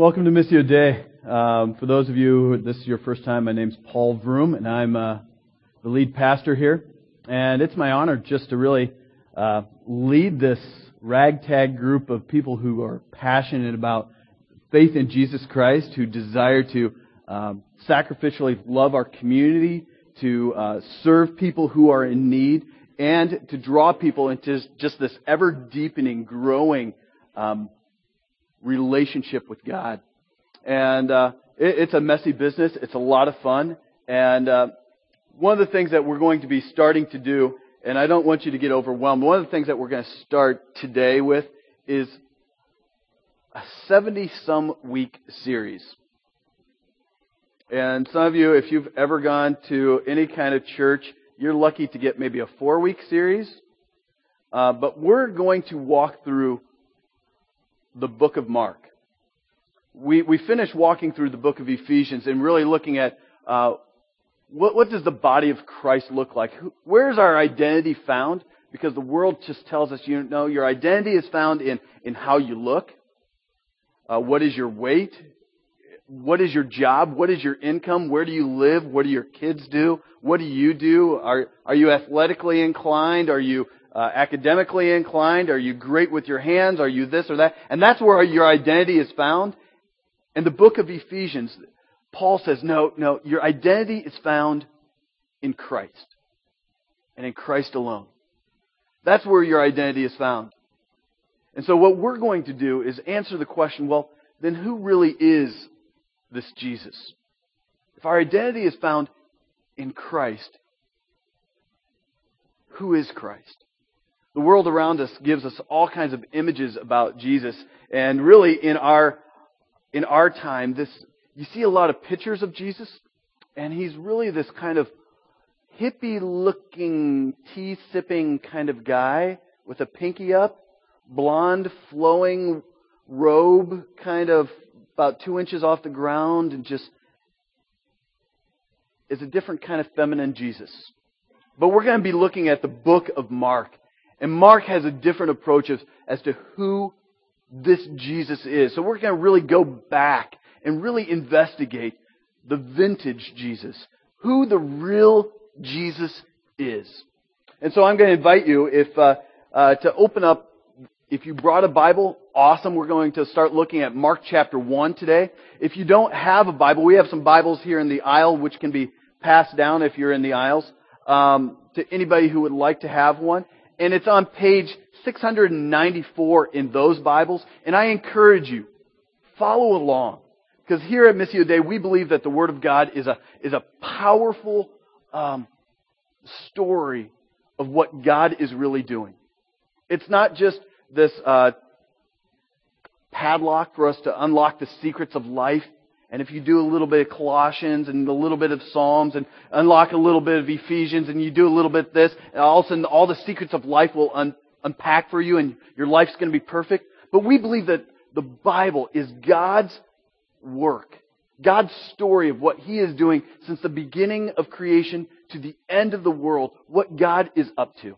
Welcome to Missio Dei. Um, for those of you who this is your first time, my name's Paul Vroom, and I'm uh, the lead pastor here. And it's my honor just to really uh, lead this ragtag group of people who are passionate about faith in Jesus Christ, who desire to um, sacrificially love our community, to uh, serve people who are in need, and to draw people into just this ever deepening, growing um, relationship with God. And uh, it, it's a messy business. It's a lot of fun. And uh, one of the things that we're going to be starting to do, and I don't want you to get overwhelmed, one of the things that we're going to start today with is a 70 some week series. And some of you, if you've ever gone to any kind of church, you're lucky to get maybe a four week series. Uh, but we're going to walk through the book of Mark. We, we finished walking through the book of Ephesians and really looking at uh, what, what does the body of Christ look like? Where is our identity found? Because the world just tells us, you know, your identity is found in, in how you look. Uh, what is your weight? What is your job? What is your income? Where do you live? What do your kids do? What do you do? Are, are you athletically inclined? Are you uh, academically inclined? Are you great with your hands? Are you this or that? And that's where your identity is found. In the book of Ephesians, Paul says, no, no, your identity is found in Christ. And in Christ alone. That's where your identity is found. And so what we're going to do is answer the question, well, then who really is this Jesus? If our identity is found in Christ, who is Christ? The world around us gives us all kinds of images about Jesus. And really, in our, in our time, this, you see a lot of pictures of Jesus, and he's really this kind of hippie looking, tea sipping kind of guy with a pinky up, blonde, flowing robe, kind of about two inches off the ground, and just is a different kind of feminine Jesus. But we're going to be looking at the book of Mark. And Mark has a different approach as, as to who this Jesus is. So we're going to really go back and really investigate the vintage Jesus, who the real Jesus is. And so I'm going to invite you, if uh, uh, to open up. If you brought a Bible, awesome. We're going to start looking at Mark chapter one today. If you don't have a Bible, we have some Bibles here in the aisle, which can be passed down if you're in the aisles um, to anybody who would like to have one and it's on page 694 in those Bibles. And I encourage you, follow along. Because here at Missio Dei, we believe that the Word of God is a, is a powerful um, story of what God is really doing. It's not just this uh, padlock for us to unlock the secrets of life. And if you do a little bit of Colossians and a little bit of Psalms and unlock a little bit of Ephesians and you do a little bit of this, and all of a sudden all the secrets of life will un- unpack for you and your life's going to be perfect. But we believe that the Bible is God's work. God's story of what He is doing since the beginning of creation to the end of the world, what God is up to.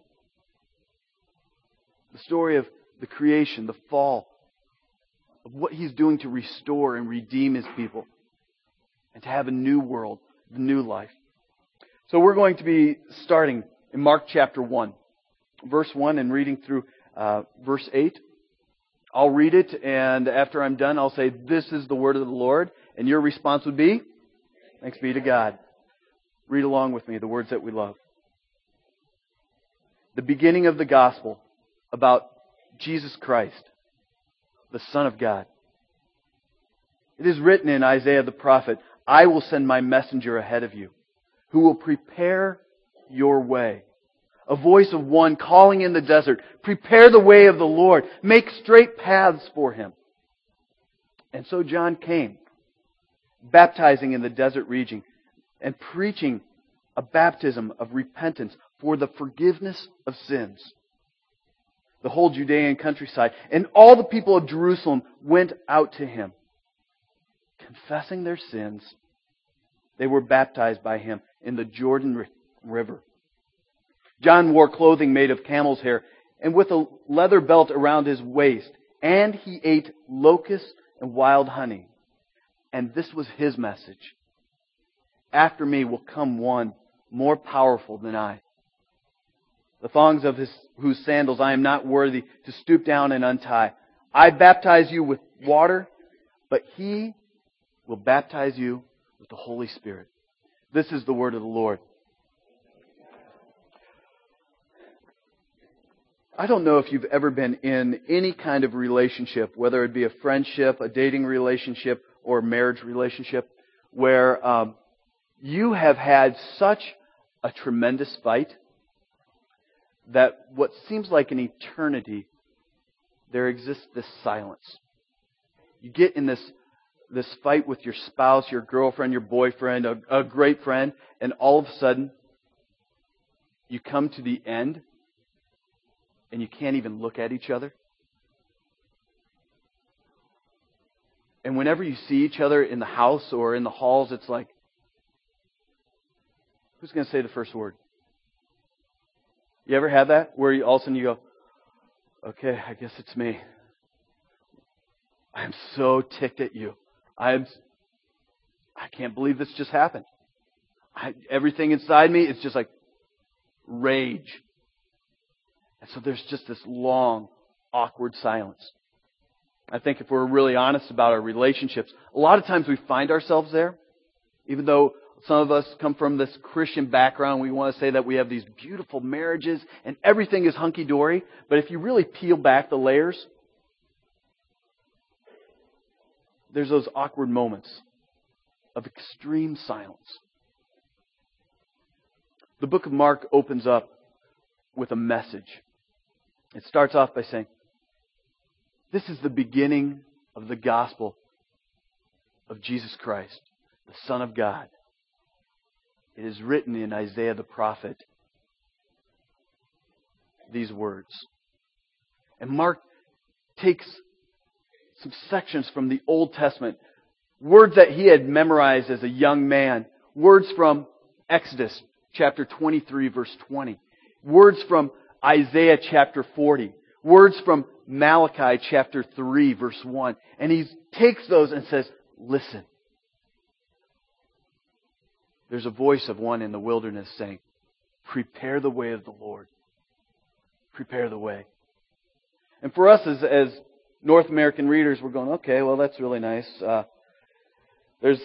The story of the creation, the fall, of what he's doing to restore and redeem his people and to have a new world, a new life. So we're going to be starting in Mark chapter 1, verse 1, and reading through uh, verse 8. I'll read it, and after I'm done, I'll say, This is the word of the Lord. And your response would be, Thanks be to God. Read along with me the words that we love. The beginning of the gospel about Jesus Christ the Son of God. It is written in Isaiah the prophet, I will send my messenger ahead of you, who will prepare your way. A voice of one calling in the desert, prepare the way of the Lord, make straight paths for him. And so John came, baptizing in the desert region and preaching a baptism of repentance for the forgiveness of sins the whole Judean countryside. And all the people of Jerusalem went out to him. Confessing their sins, they were baptized by him in the Jordan River. John wore clothing made of camel's hair and with a leather belt around his waist, and he ate locusts and wild honey. And this was his message. After me will come one more powerful than I. The thongs of his, whose sandals I am not worthy to stoop down and untie. I baptize you with water, but he will baptize you with the Holy Spirit. This is the word of the Lord. I don't know if you've ever been in any kind of relationship, whether it be a friendship, a dating relationship, or a marriage relationship, where um, you have had such a tremendous fight that what seems like an eternity, there exists this silence. You get in this this fight with your spouse, your girlfriend, your boyfriend, a, a great friend, and all of a sudden you come to the end and you can't even look at each other. And whenever you see each other in the house or in the halls, it's like, who's going to say the first word? You ever have that? Where you, all of a sudden you go, okay, I guess it's me. I'm so ticked at you. I'm, I can't believe this just happened. I, everything inside me is just like rage. And so there's just this long, awkward silence. I think if we're really honest about our relationships, a lot of times we find ourselves there, even though some of us come from this Christian background. We want to say that we have these beautiful marriages and everything is hunky dory. But if you really peel back the layers, there's those awkward moments of extreme silence. The book of Mark opens up with a message. It starts off by saying, This is the beginning of the gospel of Jesus Christ, the Son of God. It is written in Isaiah the prophet these words. And Mark takes some sections from the Old Testament, words that he had memorized as a young man, words from Exodus chapter 23 verse 20, words from Isaiah chapter 40, words from Malachi chapter 3 verse 1, and he takes those and says, listen. There's a voice of one in the wilderness saying, prepare the way of the Lord. Prepare the way. And for us as, as North American readers we're going, okay, well, that's really nice. Uh, there's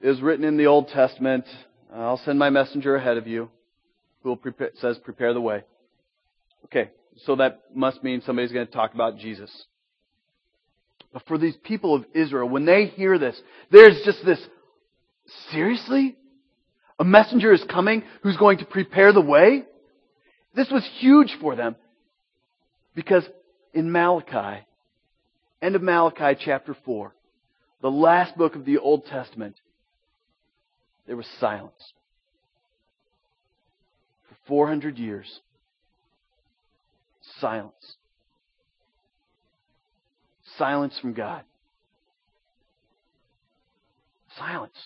is written in the Old Testament. Uh, I'll send my messenger ahead of you, who prepare, says, prepare the way. Okay, so that must mean somebody's going to talk about Jesus. But for these people of Israel, when they hear this, there's just this, seriously? A messenger is coming who's going to prepare the way? This was huge for them. Because in Malachi, End of Malachi chapter 4. The last book of the Old Testament. There was silence. For 400 years. Silence. Silence from God. Silence.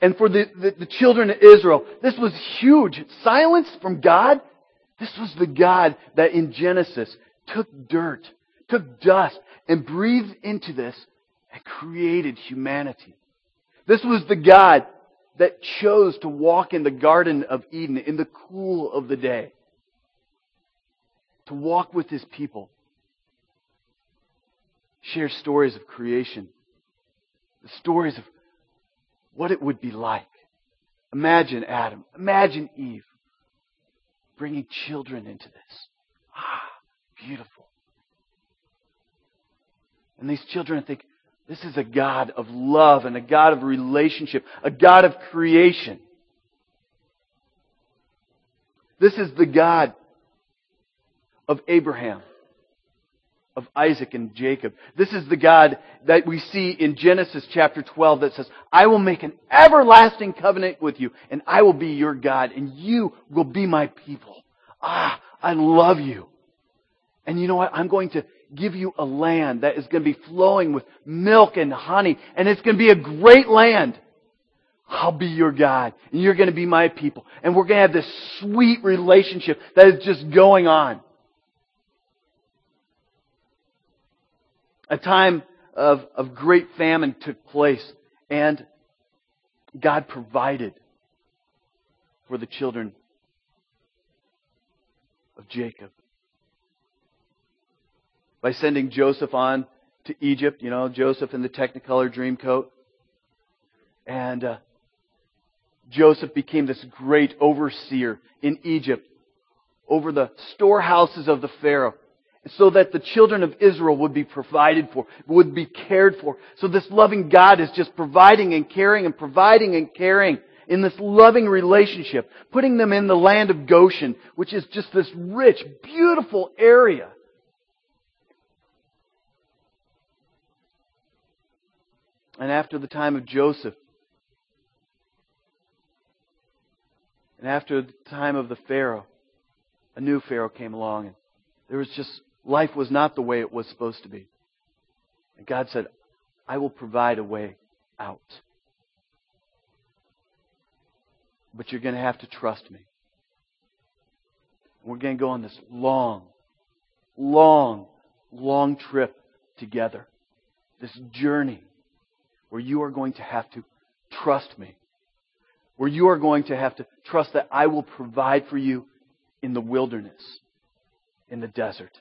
And for the, the, the children of Israel, this was huge. Silence from God. This was the God that in Genesis took dirt took dust and breathed into this and created humanity. This was the God that chose to walk in the Garden of Eden in the cool of the day. To walk with his people. Share stories of creation. The stories of what it would be like. Imagine Adam. Imagine Eve. Bringing children into this. Ah, beautiful. And these children think, this is a God of love and a God of relationship, a God of creation. This is the God of Abraham, of Isaac and Jacob. This is the God that we see in Genesis chapter 12 that says, I will make an everlasting covenant with you, and I will be your God, and you will be my people. Ah, I love you. And you know what? I'm going to give you a land that is going to be flowing with milk and honey, and it's going to be a great land. I'll be your God, and you're going to be my people. And we're going to have this sweet relationship that is just going on. A time of, of great famine took place, and God provided for the children of Jacob. By sending Joseph on to Egypt, you know, Joseph in the Technicolor dream coat. And uh, Joseph became this great overseer in Egypt over the storehouses of the Pharaoh so that the children of Israel would be provided for, would be cared for. So this loving God is just providing and caring and providing and caring in this loving relationship, putting them in the land of Goshen, which is just this rich, beautiful area. And after the time of Joseph, and after the time of the Pharaoh, a new Pharaoh came along and there was just life was not the way it was supposed to be. And God said, I will provide a way out. But you're going to have to trust me. We're going to go on this long, long, long trip together. This journey where you are going to have to trust me. Where you are going to have to trust that I will provide for you in the wilderness, in the desert.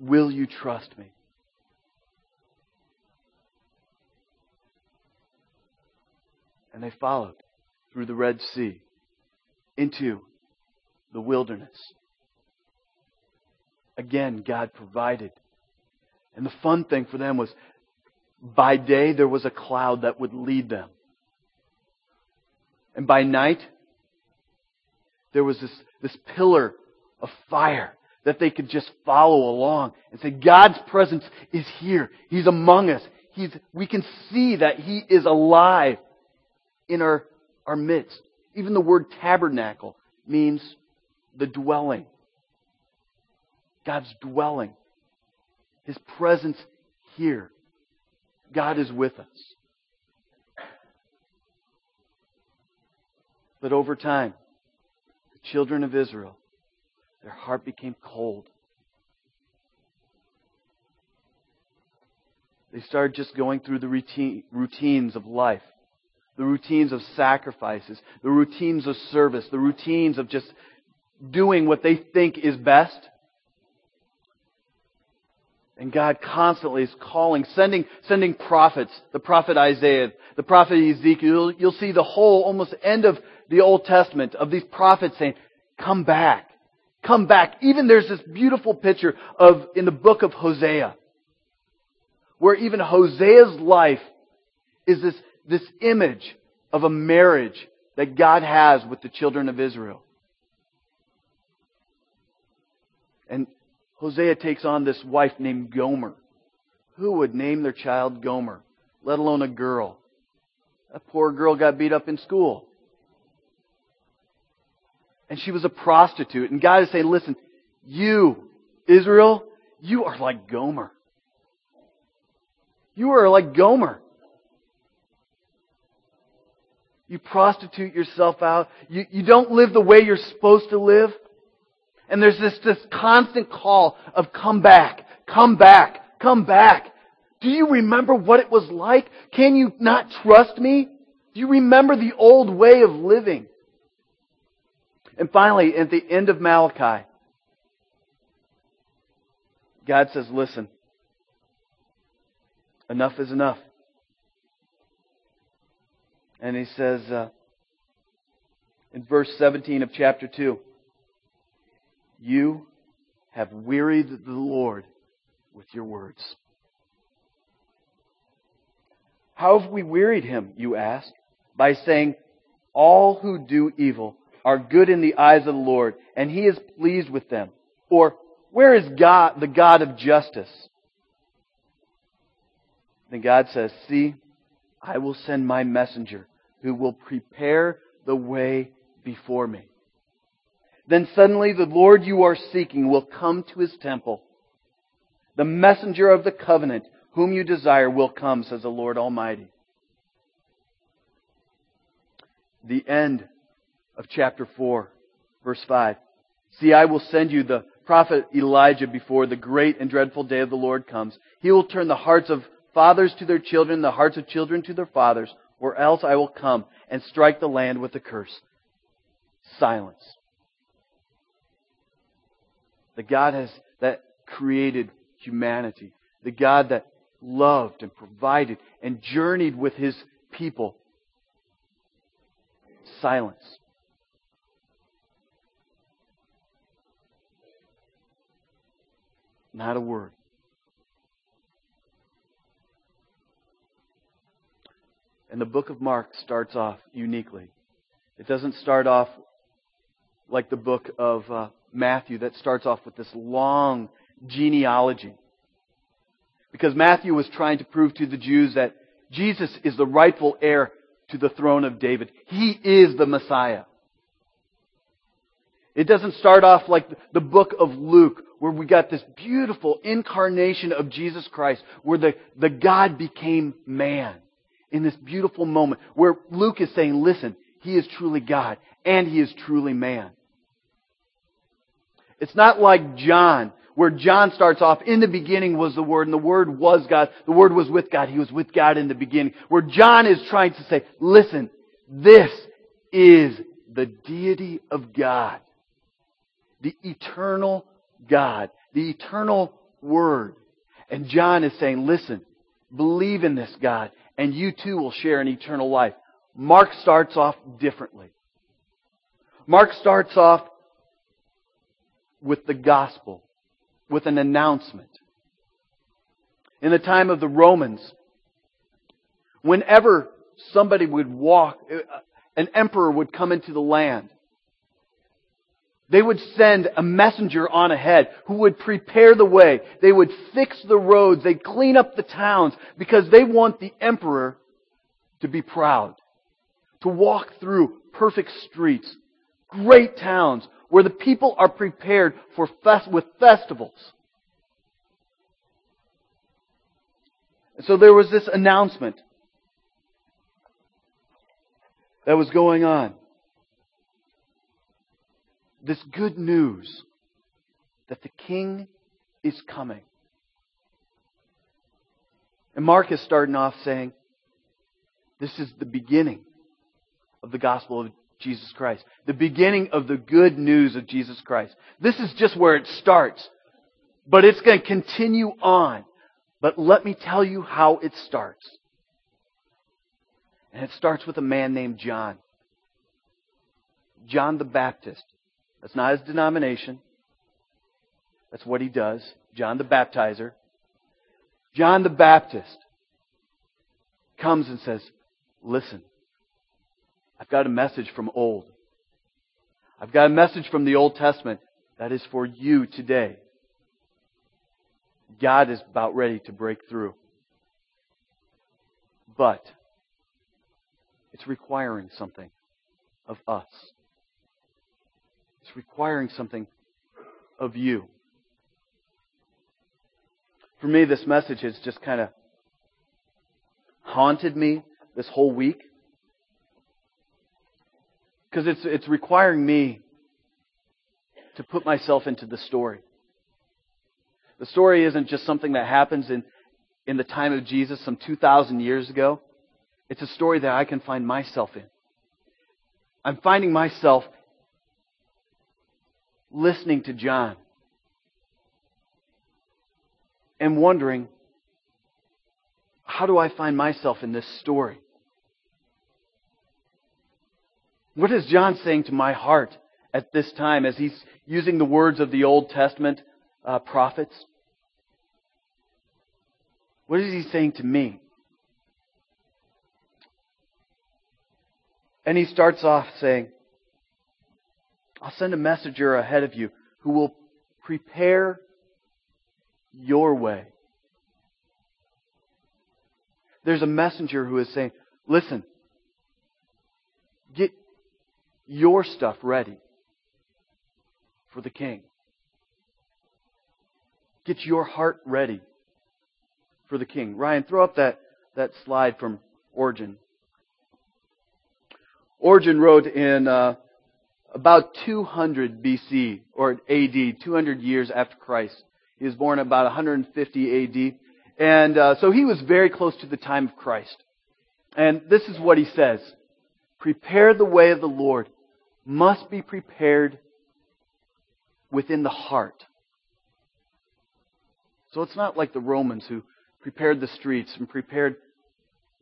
Will you trust me? And they followed through the Red Sea into the wilderness. Again, God provided. And the fun thing for them was by day there was a cloud that would lead them. And by night, there was this, this pillar of fire that they could just follow along and say, God's presence is here. He's among us. He's, we can see that He is alive in our, our midst. Even the word tabernacle means the dwelling. God's dwelling. His presence here. God is with us. But over time, the children of Israel their heart became cold. They started just going through the routine, routines of life, the routines of sacrifices, the routines of service, the routines of just doing what they think is best. And God constantly is calling, sending, sending prophets, the prophet Isaiah, the prophet Ezekiel. You'll, you'll see the whole, almost end of the Old Testament of these prophets saying, come back come back. Even there's this beautiful picture of, in the book of Hosea, where even Hosea's life is this, this image of a marriage that God has with the children of Israel. And Hosea takes on this wife named Gomer. Who would name their child Gomer, let alone a girl? That poor girl got beat up in school and she was a prostitute. And God is saying, listen, you, Israel, you are like Gomer. You are like Gomer. You prostitute yourself out. You, you don't live the way you're supposed to live. And there's this, this constant call of come back, come back, come back. Do you remember what it was like? Can you not trust me? Do you remember the old way of living? And finally, at the end of Malachi, God says, listen, enough is enough. And he says uh, in verse 17 of chapter 2, You have wearied the Lord with your words. How have we wearied him, you ask? By saying, All who do evil are good in the eyes of the Lord, and he is pleased with them. Or, where is God, the God of justice? Then God says, See, I will send my messenger who will prepare the way before me. Then suddenly the Lord you are seeking will come to his temple. The messenger of the covenant whom you desire will come, says the Lord Almighty. The end of chapter 4, verse 5. See, I will send you the prophet Elijah before the great and dreadful day of the Lord comes. He will turn the hearts of fathers to their children, the hearts of children to their fathers, or else I will come and strike the land with a curse. Silence. The God has, that created humanity, the God that loved and provided and journeyed with his people. Silence. Not a word. And the book of Mark starts off uniquely. It doesn't start off like the book of uh, Matthew that starts off with this long genealogy. Because Matthew was trying to prove to the Jews that Jesus is the rightful heir to the throne of David. He is the Messiah. It doesn't start off like the book of Luke, where we got this beautiful incarnation of Jesus Christ, where the, the God became man in this beautiful moment, where Luke is saying, listen, he is truly God and he is truly man. It's not like John, where John starts off, in the beginning was the Word, and the Word was God. The Word was with God. He was with God in the beginning. Where John is trying to say, listen, this is the deity of God. The eternal God. The eternal Word. And John is saying, listen, believe in this God, and you too will share an eternal life. Mark starts off differently. Mark starts off with the gospel, with an announcement. In the time of the Romans, whenever somebody would walk, uh, an emperor would come into the land, they would send a messenger on ahead who would prepare the way. They would fix the roads. They'd clean up the towns because they want the emperor to be proud. To walk through perfect streets, great towns where the people are prepared for fest- with festivals. And so there was this announcement that was going on. This good news that the king is coming. And Mark is starting off saying, this is the beginning of the gospel of Jesus Christ. The beginning of the good news of Jesus Christ. This is just where it starts. But it's going to continue on. But let me tell you how it starts. And it starts with a man named John. John the Baptist. That's not his denomination. That's what he does. John the Baptizer. John the Baptist comes and says, Listen, I've got a message from old. I've got a message from the Old Testament that is for you today. God is about ready to break through. But it's requiring something of us. It's requiring something of you. For me, this message has just kind of haunted me this whole week. Because it's, it's requiring me to put myself into the story. The story isn't just something that happens in, in the time of Jesus some 2,000 years ago. It's a story that I can find myself in. I'm finding myself listening to John and wondering, how do I find myself in this story? What is John saying to my heart at this time as he's using the words of the Old Testament uh, prophets? What is he saying to me? And he starts off saying, I'll send a messenger ahead of you who will prepare your way. There's a messenger who is saying, listen, get your stuff ready for the king. Get your heart ready for the king. Ryan, throw up that, that slide from Origen. Origen wrote in uh, about 200 BC or AD, 200 years after Christ. He was born about 150 AD. And uh, so he was very close to the time of Christ. And this is what he says Prepare the way of the Lord, must be prepared within the heart. So it's not like the Romans who prepared the streets and prepared,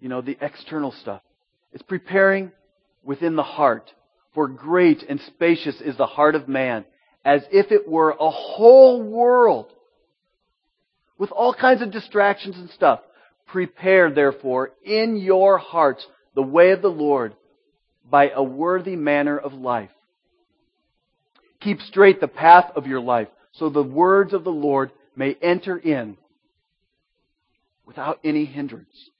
you know, the external stuff. It's preparing within the heart. For great and spacious is the heart of man, as if it were a whole world with all kinds of distractions and stuff. Prepare, therefore, in your hearts the way of the Lord by a worthy manner of life. Keep straight the path of your life, so the words of the Lord may enter in without any hindrance.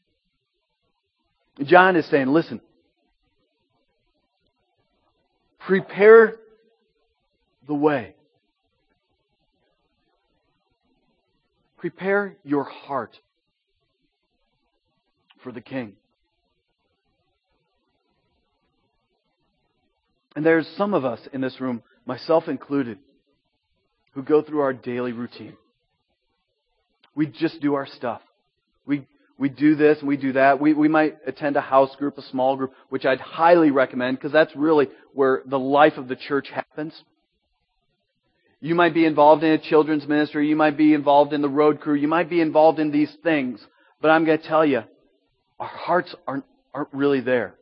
John is saying, listen, prepare the way. Prepare your heart for the King. And there's some of us in this room, myself included, who go through our daily routine. We just do our stuff. We, we do this and we do that. We, we might attend a house group, a small group, which I'd highly recommend because that's really where the life of the church happens. You might be involved in a children's ministry. You might be involved in the road crew. You might be involved in these things. But I'm going to tell you, our hearts aren't, aren't really there.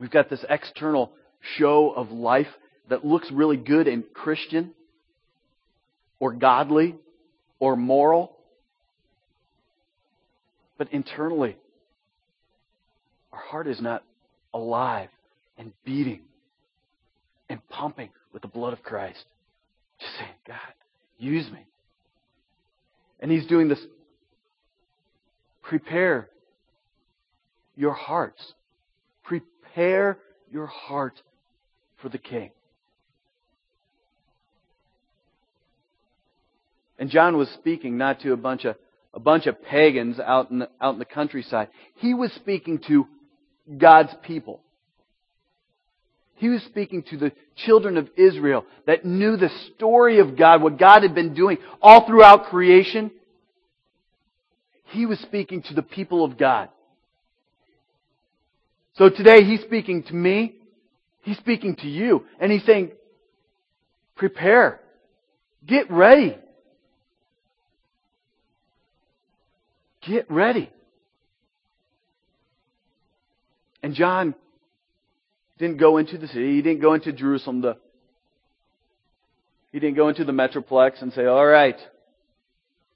We've got this external show of life that looks really good and Christian or godly or moral. But internally, our heart is not alive and beating and pumping with the blood of Christ. Just saying, God, use me. And He's doing this. Prepare your hearts. Prepare your heart for the King. And John was speaking not to a bunch of a bunch of pagans out in the, out in the countryside. He was speaking to God's people. He was speaking to the children of Israel that knew the story of God, what God had been doing all throughout creation. He was speaking to the people of God. So today he's speaking to me. He's speaking to you. And he's saying, prepare. Get ready. Get ready. And John didn't go into the city. He didn't go into Jerusalem. The, he didn't go into the Metroplex and say, all right,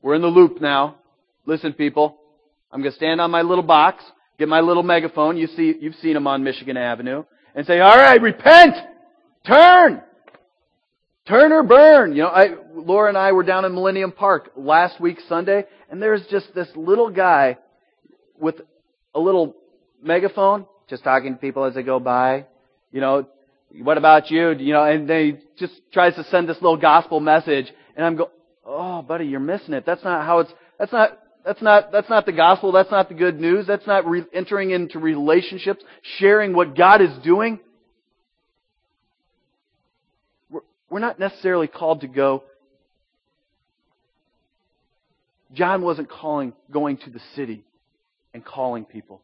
we're in the loop now. Listen, people, I'm going to stand on my little box, get my little megaphone. You see, you've seen them on Michigan Avenue and say, all right, repent! Turn! Turn or burn! You know, I, Laura and I were down in Millennium Park last week Sunday and there's just this little guy with a little megaphone just talking to people as they go by. You know, what about you? You know, and they just tries to send this little gospel message, and I'm going, oh, buddy, you're missing it. That's not how it's. That's not. That's not. That's not the gospel. That's not the good news. That's not re- entering into relationships, sharing what God is doing. We're, not necessarily called to go. John wasn't calling going to the city and calling people.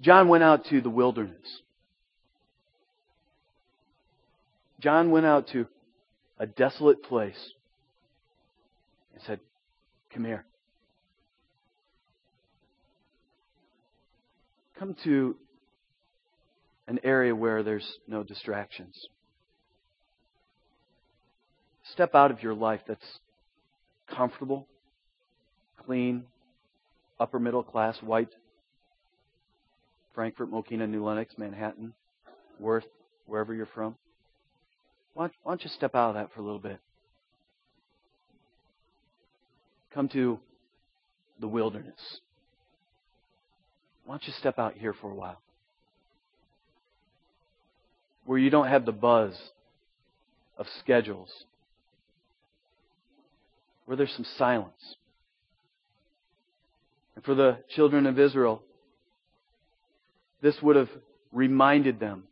John went out to the wilderness. John went out to a desolate place and said, Come here. Come to an area where there's no distractions. Step out of your life that's comfortable, clean, upper middle class, white Frankfort, Mokena, New Lenox, Manhattan, Worth, wherever you're from. Why why don't you step out of that for a little bit? Come to the wilderness. Why don't you step out here for a while? Where you don't have the buzz of schedules. Where there's some silence. And for the children of Israel, this would have reminded them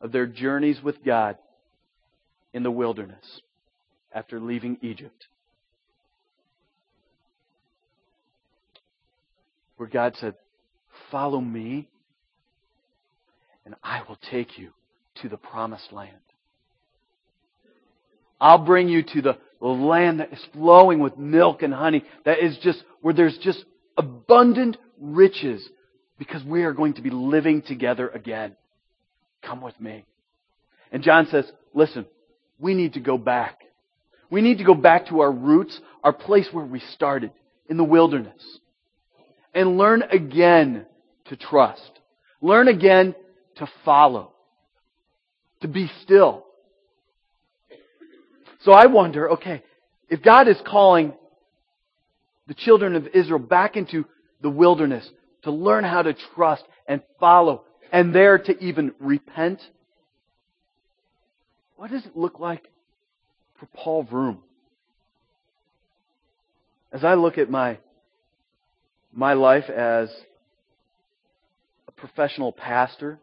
of their journeys with God in the wilderness. after leaving Egypt. Where God said, Follow me, and I will take you to the promised land. I'll bring you to the land that is flowing with milk and honey, that is just, where there's just abundant riches, because we are going to be living together again. Come with me. And John says, listen, we need to go back. We need to go back to our roots, our place where we started, in the wilderness. And learn again to trust. Learn again to follow. To be still. So I wonder, okay, if God is calling the children of Israel back into the wilderness to learn how to trust and follow and there to even repent, what does it look like for Paul Vroom? As I look at my, my life as a professional pastor,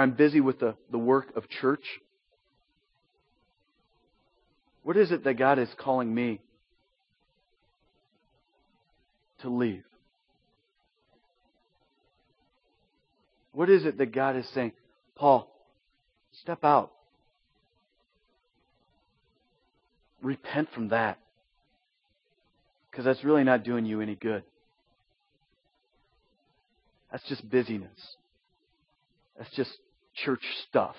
I'm busy with the, the work of church, what is it that God is calling me to leave? What is it that God is saying? Paul, step out. Repent from that. Because that's really not doing you any good. That's just busyness. That's just church stuff.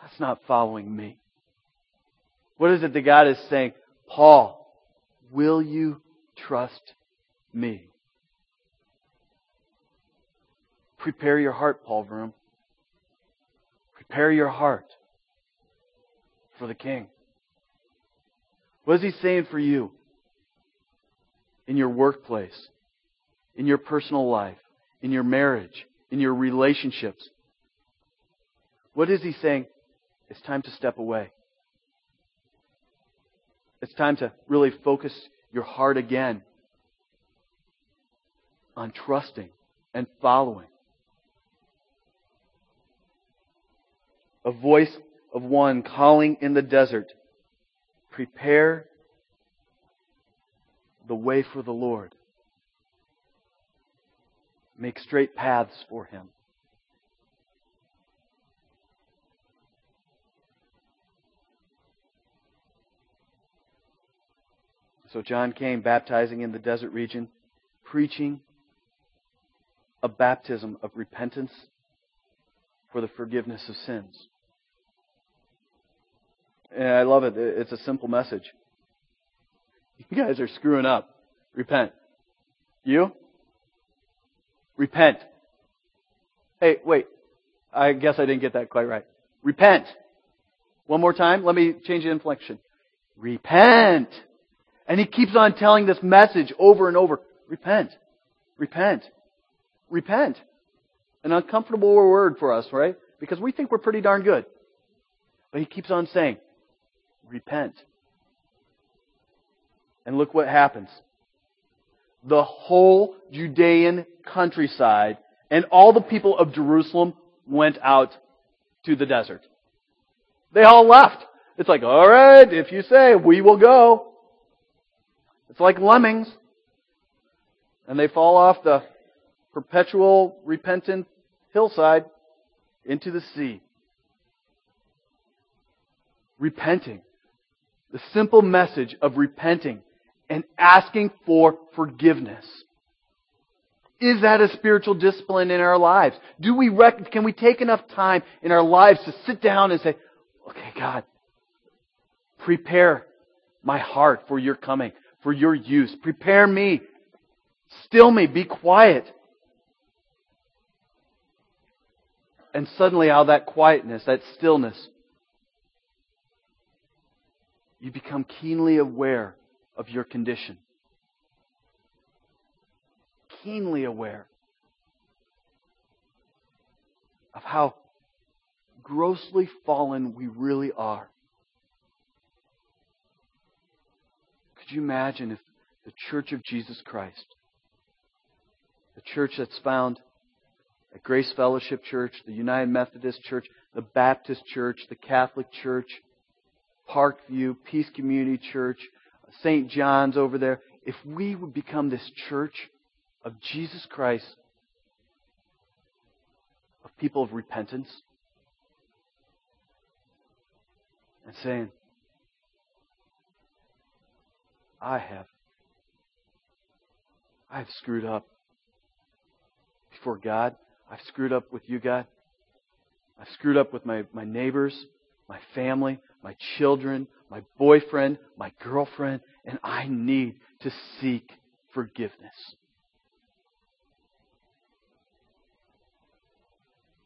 That's not following me. What is it that God is saying? Paul, will you trust me? Prepare your heart, Paul Vroom. Prepare your heart for the King. What is he saying for you in your workplace, in your personal life, in your marriage, in your relationships? What is he saying? It's time to step away. It's time to really focus your heart again on trusting and following. A voice of one calling in the desert, prepare the way for the Lord. Make straight paths for him. So John came baptizing in the desert region, preaching a baptism of repentance for the forgiveness of sins. And I love it. It's a simple message. You guys are screwing up. Repent. You? Repent. Hey, wait. I guess I didn't get that quite right. Repent. One more time. Let me change the inflection. Repent. And he keeps on telling this message over and over. Repent. Repent. Repent. An uncomfortable word for us, right? Because we think we're pretty darn good. But he keeps on saying, repent. And look what happens. The whole Judean countryside and all the people of Jerusalem went out to the desert. They all left. It's like, alright, if you say, we will go. It's like lemmings. And they fall off the perpetual repentant hillside into the sea. Repenting. The simple message of repenting and asking for forgiveness. Is that a spiritual discipline in our lives? Do we rec- can we take enough time in our lives to sit down and say, okay, God, prepare my heart for your coming for your use. Prepare me. Still me. Be quiet. And suddenly, out of that quietness, that stillness, you become keenly aware of your condition. Keenly aware of how grossly fallen we really are. Could you imagine if the church of Jesus Christ, the church that's found at Grace Fellowship Church, the United Methodist Church, the Baptist Church, the Catholic Church, Parkview, Peace Community Church, St. John's over there, if we would become this church of Jesus Christ, of people of repentance, and saying, I have. I have screwed up before God. I've screwed up with you, God. I've screwed up with my, my neighbors, my family, my children, my boyfriend, my girlfriend, and I need to seek forgiveness.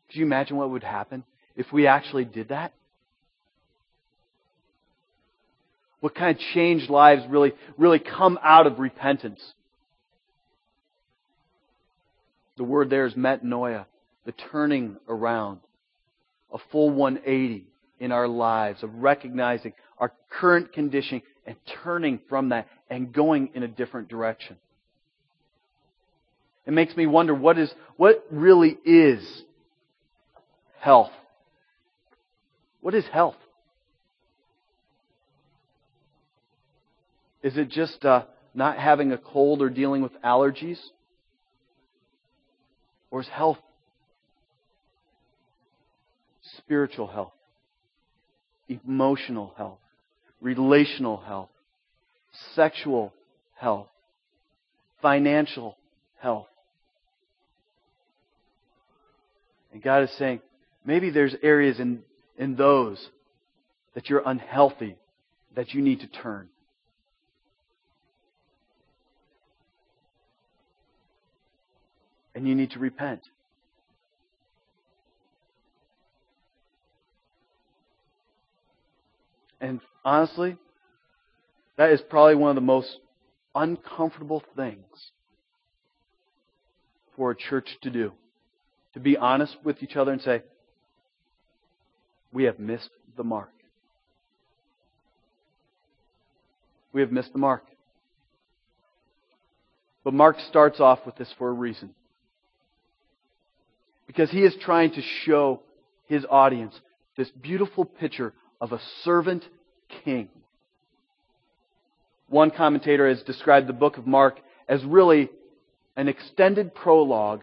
Could you imagine what would happen if we actually did that? What kind of changed lives really, really come out of repentance? The word there is metanoia, the turning around, a full 180 in our lives of recognizing our current condition and turning from that and going in a different direction. It makes me wonder what is, what really is health? What is health? Is it just uh, not having a cold or dealing with allergies? Or is health spiritual health, emotional health, relational health, sexual health, financial health? And God is saying, maybe there's areas in, in those that you're unhealthy that you need to turn. And you need to repent. And honestly, that is probably one of the most uncomfortable things for a church to do. To be honest with each other and say, we have missed the mark. We have missed the mark. But Mark starts off with this for a reason. Because he is trying to show his audience this beautiful picture of a servant king. One commentator has described the book of Mark as really an extended prologue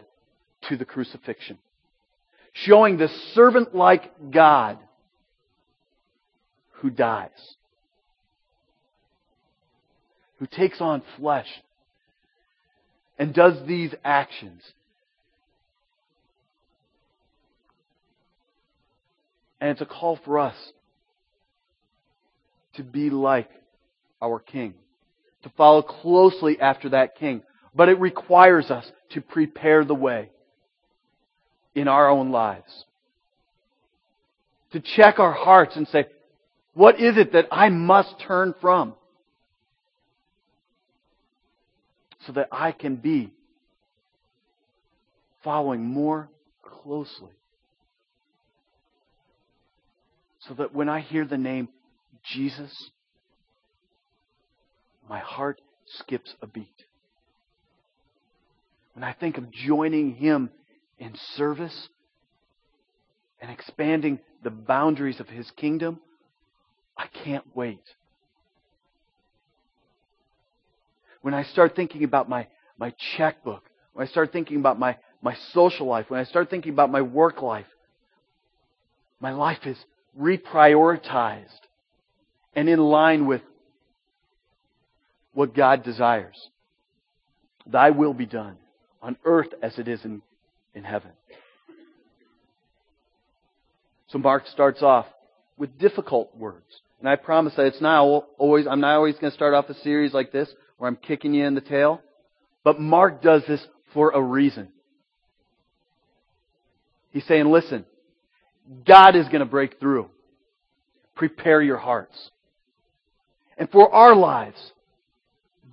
to the crucifixion, showing the servant like God who dies, who takes on flesh and does these actions And it's a call for us to be like our King, to follow closely after that King. But it requires us to prepare the way in our own lives. To check our hearts and say, what is it that I must turn from? So that I can be following more closely so that when I hear the name Jesus, my heart skips a beat. When I think of joining Him in service and expanding the boundaries of His kingdom, I can't wait. When I start thinking about my, my checkbook, when I start thinking about my, my social life, when I start thinking about my work life, my life is reprioritized and in line with what God desires. Thy will be done on earth as it is in, in heaven. So Mark starts off with difficult words. And I promise that it's not always, I'm not always going to start off a series like this where I'm kicking you in the tail. But Mark does this for a reason. He's saying, listen, God is going to break through. Prepare your hearts. And for our lives,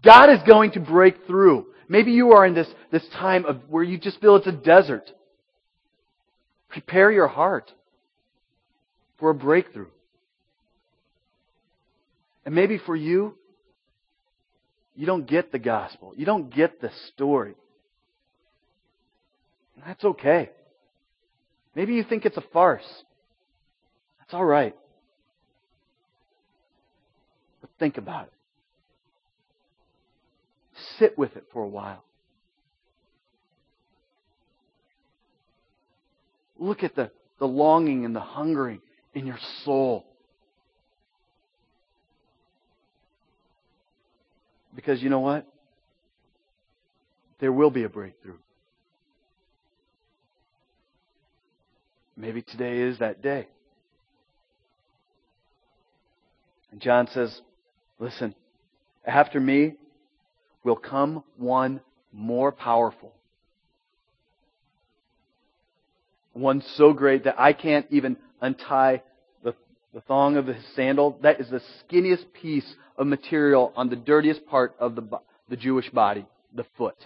God is going to break through. Maybe you are in this, this time of where you just feel it's a desert. Prepare your heart for a breakthrough. And maybe for you, you don't get the gospel. You don't get the story. That's okay. Maybe you think it's a farce. That's all right. But think about it. Sit with it for a while. Look at the, the longing and the hungering in your soul. Because you know what? There will be a breakthrough. Maybe today is that day. And John says, Listen, after me will come one more powerful. One so great that I can't even untie the, the thong of his sandal. That is the skinniest piece of material on the dirtiest part of the, the Jewish body, the foot.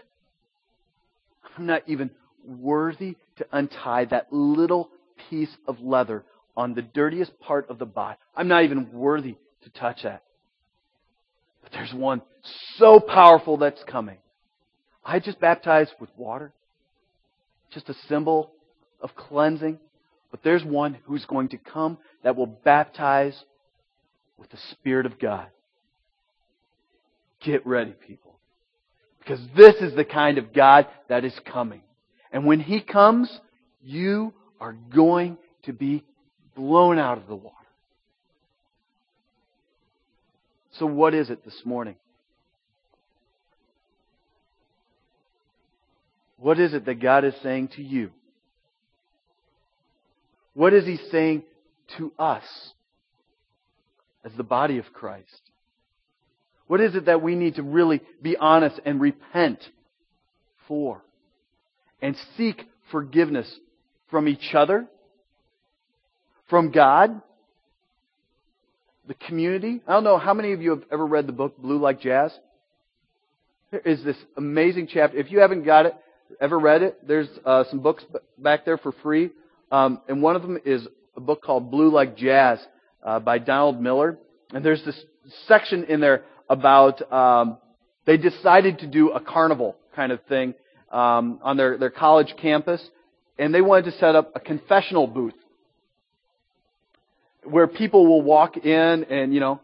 I'm not even worthy to untie that little piece of leather on the dirtiest part of the body. I'm not even worthy to touch that. But there's one so powerful that's coming. I just baptized with water. Just a symbol of cleansing. But there's one who's going to come that will baptize with the Spirit of God. Get ready, people. Because this is the kind of God that is coming. And when He comes, you are going to be blown out of the water. So, what is it this morning? What is it that God is saying to you? What is He saying to us as the body of Christ? What is it that we need to really be honest and repent for? And seek forgiveness from each other, from God, the community. I don't know how many of you have ever read the book Blue Like Jazz. There is this amazing chapter. If you haven't got it, ever read it, there's uh, some books back there for free. Um, and one of them is a book called Blue Like Jazz uh, by Donald Miller. And there's this section in there about um, they decided to do a carnival kind of thing um, on their, their college campus, and they wanted to set up a confessional booth where people will walk in and, you know,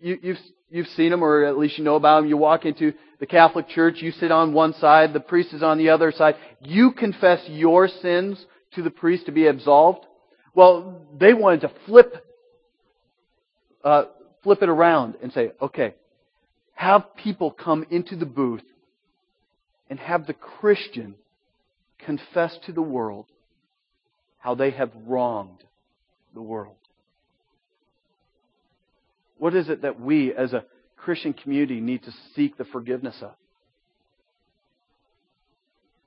you, you've, you've seen them or at least you know about them. You walk into the Catholic Church, you sit on one side, the priest is on the other side. You confess your sins to the priest to be absolved. Well, they wanted to flip, uh, flip it around and say, okay, have people come into the booth and have the Christian confess to the world how they have wronged the world. What is it that we as a Christian community need to seek the forgiveness of?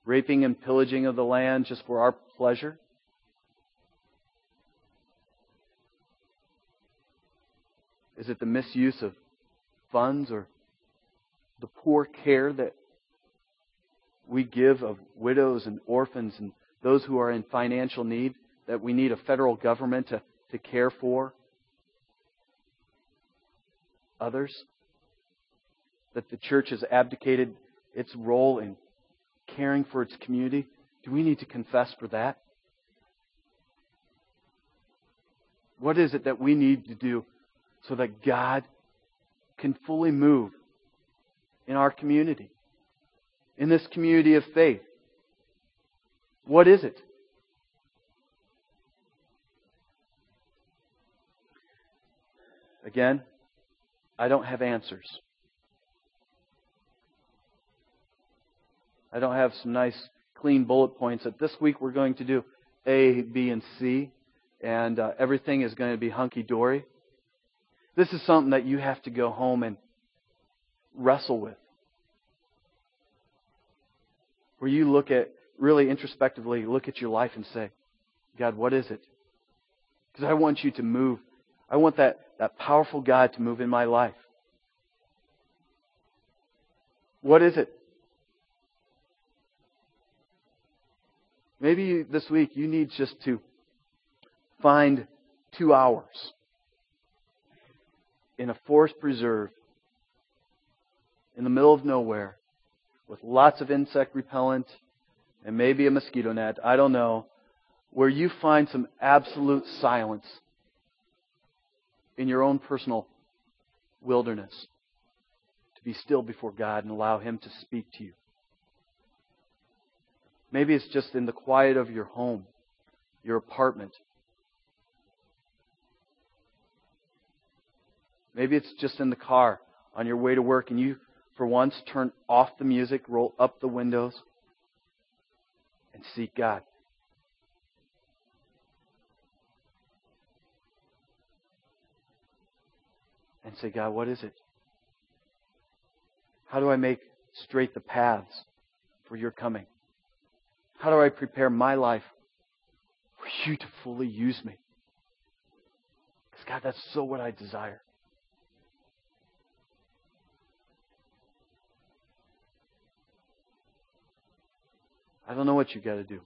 Raping and pillaging of the land just for our pleasure? Is it the misuse of funds or the poor care that we give of widows and orphans and those who are in financial need that we need a federal government to, to care for? Others? That the church has abdicated its role in caring for its community? Do we need to confess for that? What is it that we need to do so that God can fully move in our community? In this community of faith? What is it? Again, I don't have answers. I don't have some nice, clean bullet points that this week we're going to do A, B, and C, and uh, everything is going to be hunky dory. This is something that you have to go home and wrestle with where you look at, really introspectively, look at your life and say, God, what is it? Because I want you to move. I want that, that powerful God to move in my life. What is it? Maybe this week you need just to find two hours in a forest preserve in the middle of nowhere with lots of insect repellent and maybe a mosquito net. I don't know. where you find some absolute silence in your own personal wilderness to be still before God and allow Him to speak to you. Maybe it's just in the quiet of your home, your apartment. Maybe it's just in the car on your way to work and you, for once, turn off the music, roll up the windows, and seek God. And say, God, what is it? How do I make straight the paths for your coming? How do I prepare my life for you to fully use me? Because, God, that's so what I desire. I don't know what you've got to do.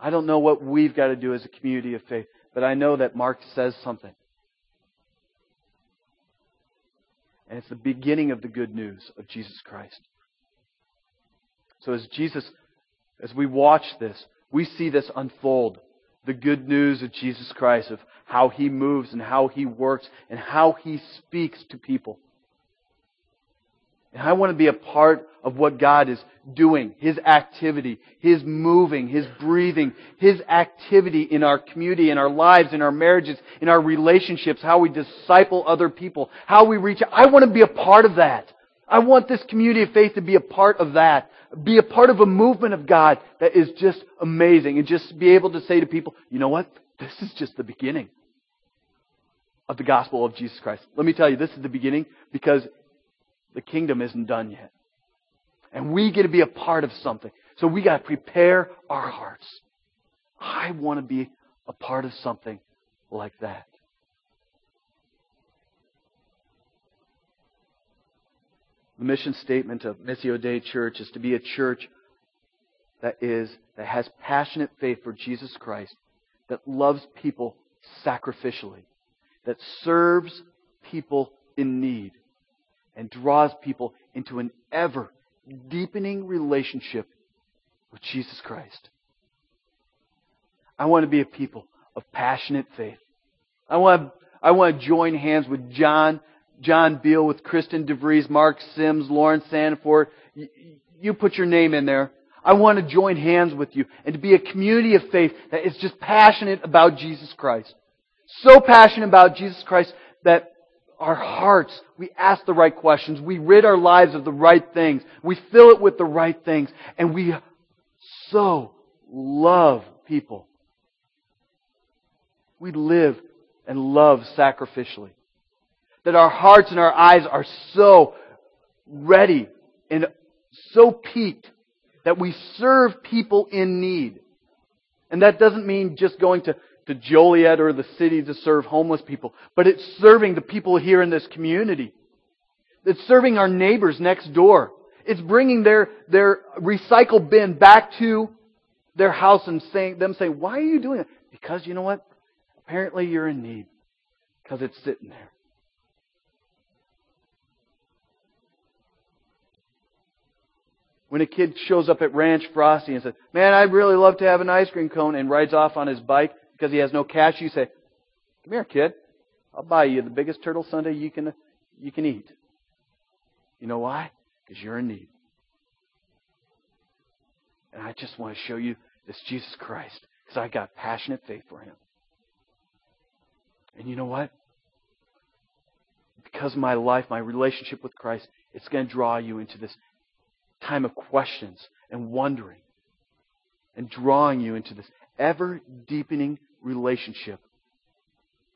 I don't know what we've got to do as a community of faith, but I know that Mark says something. And it's the beginning of the good news of Jesus Christ. So as Jesus, as we watch this, we see this unfold. The good news of Jesus Christ, of how He moves and how He works and how He speaks to people. And I want to be a part of what God is doing, His activity, His moving, His breathing, His activity in our community, in our lives, in our marriages, in our relationships, how we disciple other people, how we reach out. I want to be a part of that. I want this community of faith to be a part of that. Be a part of a movement of God that is just amazing. And just be able to say to people, you know what? This is just the beginning of the gospel of Jesus Christ. Let me tell you, this is the beginning because the kingdom isn't done yet. And we get to be a part of something. So we got to prepare our hearts. I want to be a part of something like that. The mission statement of Missio Dei Church is to be a church that is that has passionate faith for Jesus Christ, that loves people sacrificially, that serves people in need, and draws people into an ever deepening relationship with Jesus Christ. I want to be a people of passionate faith. I want, I want to join hands with John John Beal, with Kristen DeVries, Mark Sims, Lawrence Sanford. You put your name in there. I want to join hands with you and to be a community of faith that is just passionate about Jesus Christ. So passionate about Jesus Christ that our hearts, we ask the right questions. We rid our lives of the right things. We fill it with the right things. And we so love people. We live and love sacrificially that our hearts and our eyes are so ready and so peaked that we serve people in need. And that doesn't mean just going to, to Joliet or the city to serve homeless people, but it's serving the people here in this community. It's serving our neighbors next door. It's bringing their, their recycle bin back to their house and saying, them saying, why are you doing it? Because you know what? Apparently you're in need. Because it's sitting there. when a kid shows up at Ranch Frosty and says, Man, I'd really love to have an ice cream cone and rides off on his bike because he has no cash, you say, Come here, kid. I'll buy you the biggest turtle sundae you can, you can eat. You know why? Because you're in need. And I just want to show you this Jesus Christ because I got passionate faith for him. And you know what? Because of my life, my relationship with Christ, it's going to draw you into this time of questions and wondering and drawing you into this ever deepening relationship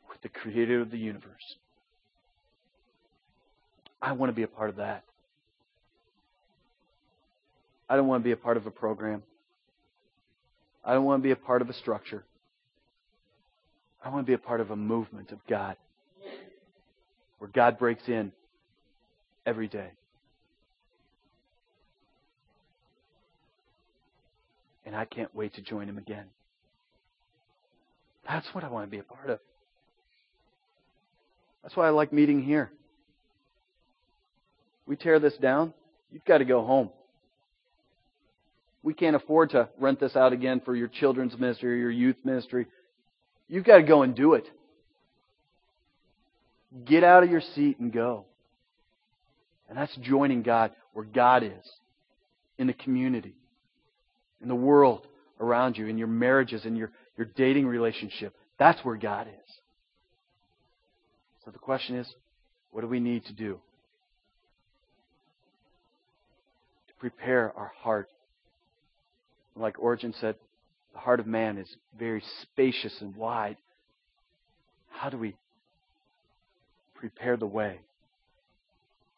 with the creator of the universe. I want to be a part of that. I don't want to be a part of a program. I don't want to be a part of a structure. I want to be a part of a movement of God where God breaks in every day. And I can't wait to join him again. That's what I want to be a part of. That's why I like meeting here. We tear this down, you've got to go home. we can't afford to rent this out again for your children's ministry or your youth ministry. You've got to go and do it. Get out of your seat and go. And that's joining God where God is in the community, in the world around you, in your marriages, in your, your dating relationship. That's where God is. So the question is, what do we need to do to prepare our heart? Like Origen said, the heart of man is very spacious and wide. How do we prepare the way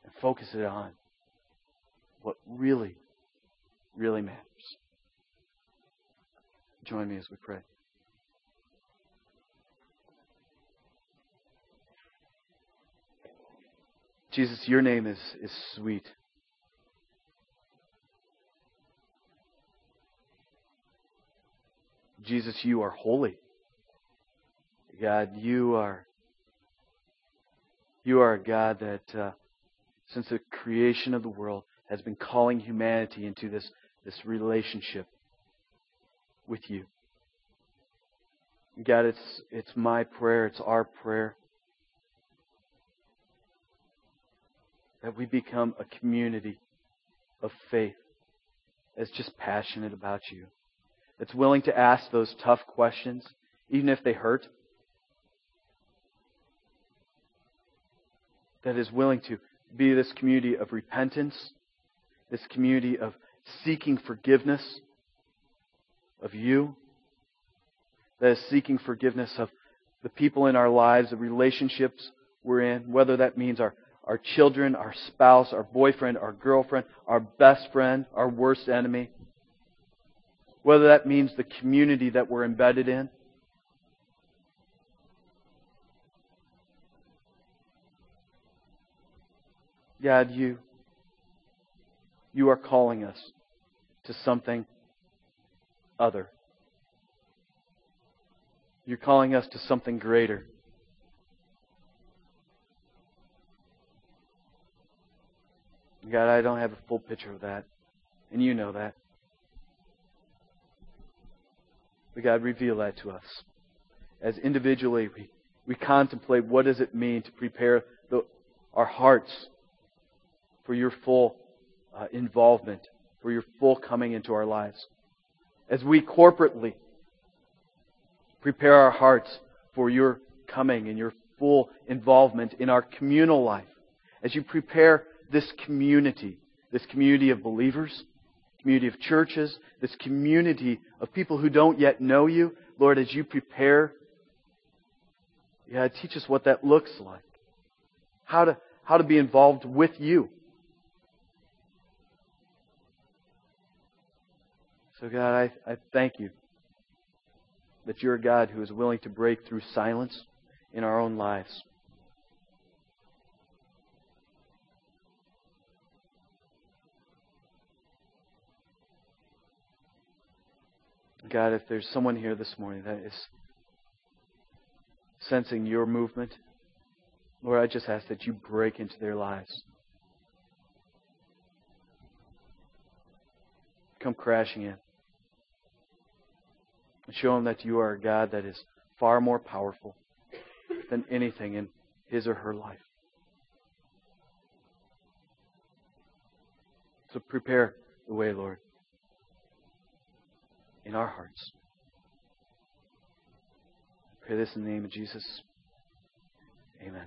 and focus it on what really, really matters? Join me as we pray. Jesus, your name is, is sweet. Jesus, you are holy. God, you are you are a God that uh, since the creation of the world has been calling humanity into this, this relationship with you. God, it's, it's my prayer, it's our prayer that we become a community of faith that's just passionate about you, that's willing to ask those tough questions, even if they hurt, that is willing to be this community of repentance, this community of seeking forgiveness of you, that is seeking forgiveness of the people in our lives, the relationships we're in, whether that means our our children, our spouse, our boyfriend, our girlfriend, our best friend, our worst enemy. Whether that means the community that we're embedded in. God, you, you are calling us to something other. You're calling us to something greater. God, I don't have a full picture of that. And you know that. But God, reveal that to us. As individually we, we contemplate what does it mean to prepare the, our hearts for your full uh, involvement, for your full coming into our lives. As we corporately prepare our hearts for your coming and your full involvement in our communal life. As you prepare this community, this community of believers, community of churches, this community of people who don't yet know you. Lord, as you prepare, yeah, teach us what that looks like. How to, how to be involved with you. So, God, I, I thank you that you're a God who is willing to break through silence in our own lives. God, if there's someone here this morning that is sensing your movement, Lord, I just ask that you break into their lives. Come crashing in. And show them that you are a God that is far more powerful than anything in his or her life. So prepare the way, Lord in our hearts. Pray this in the name of Jesus. Amen.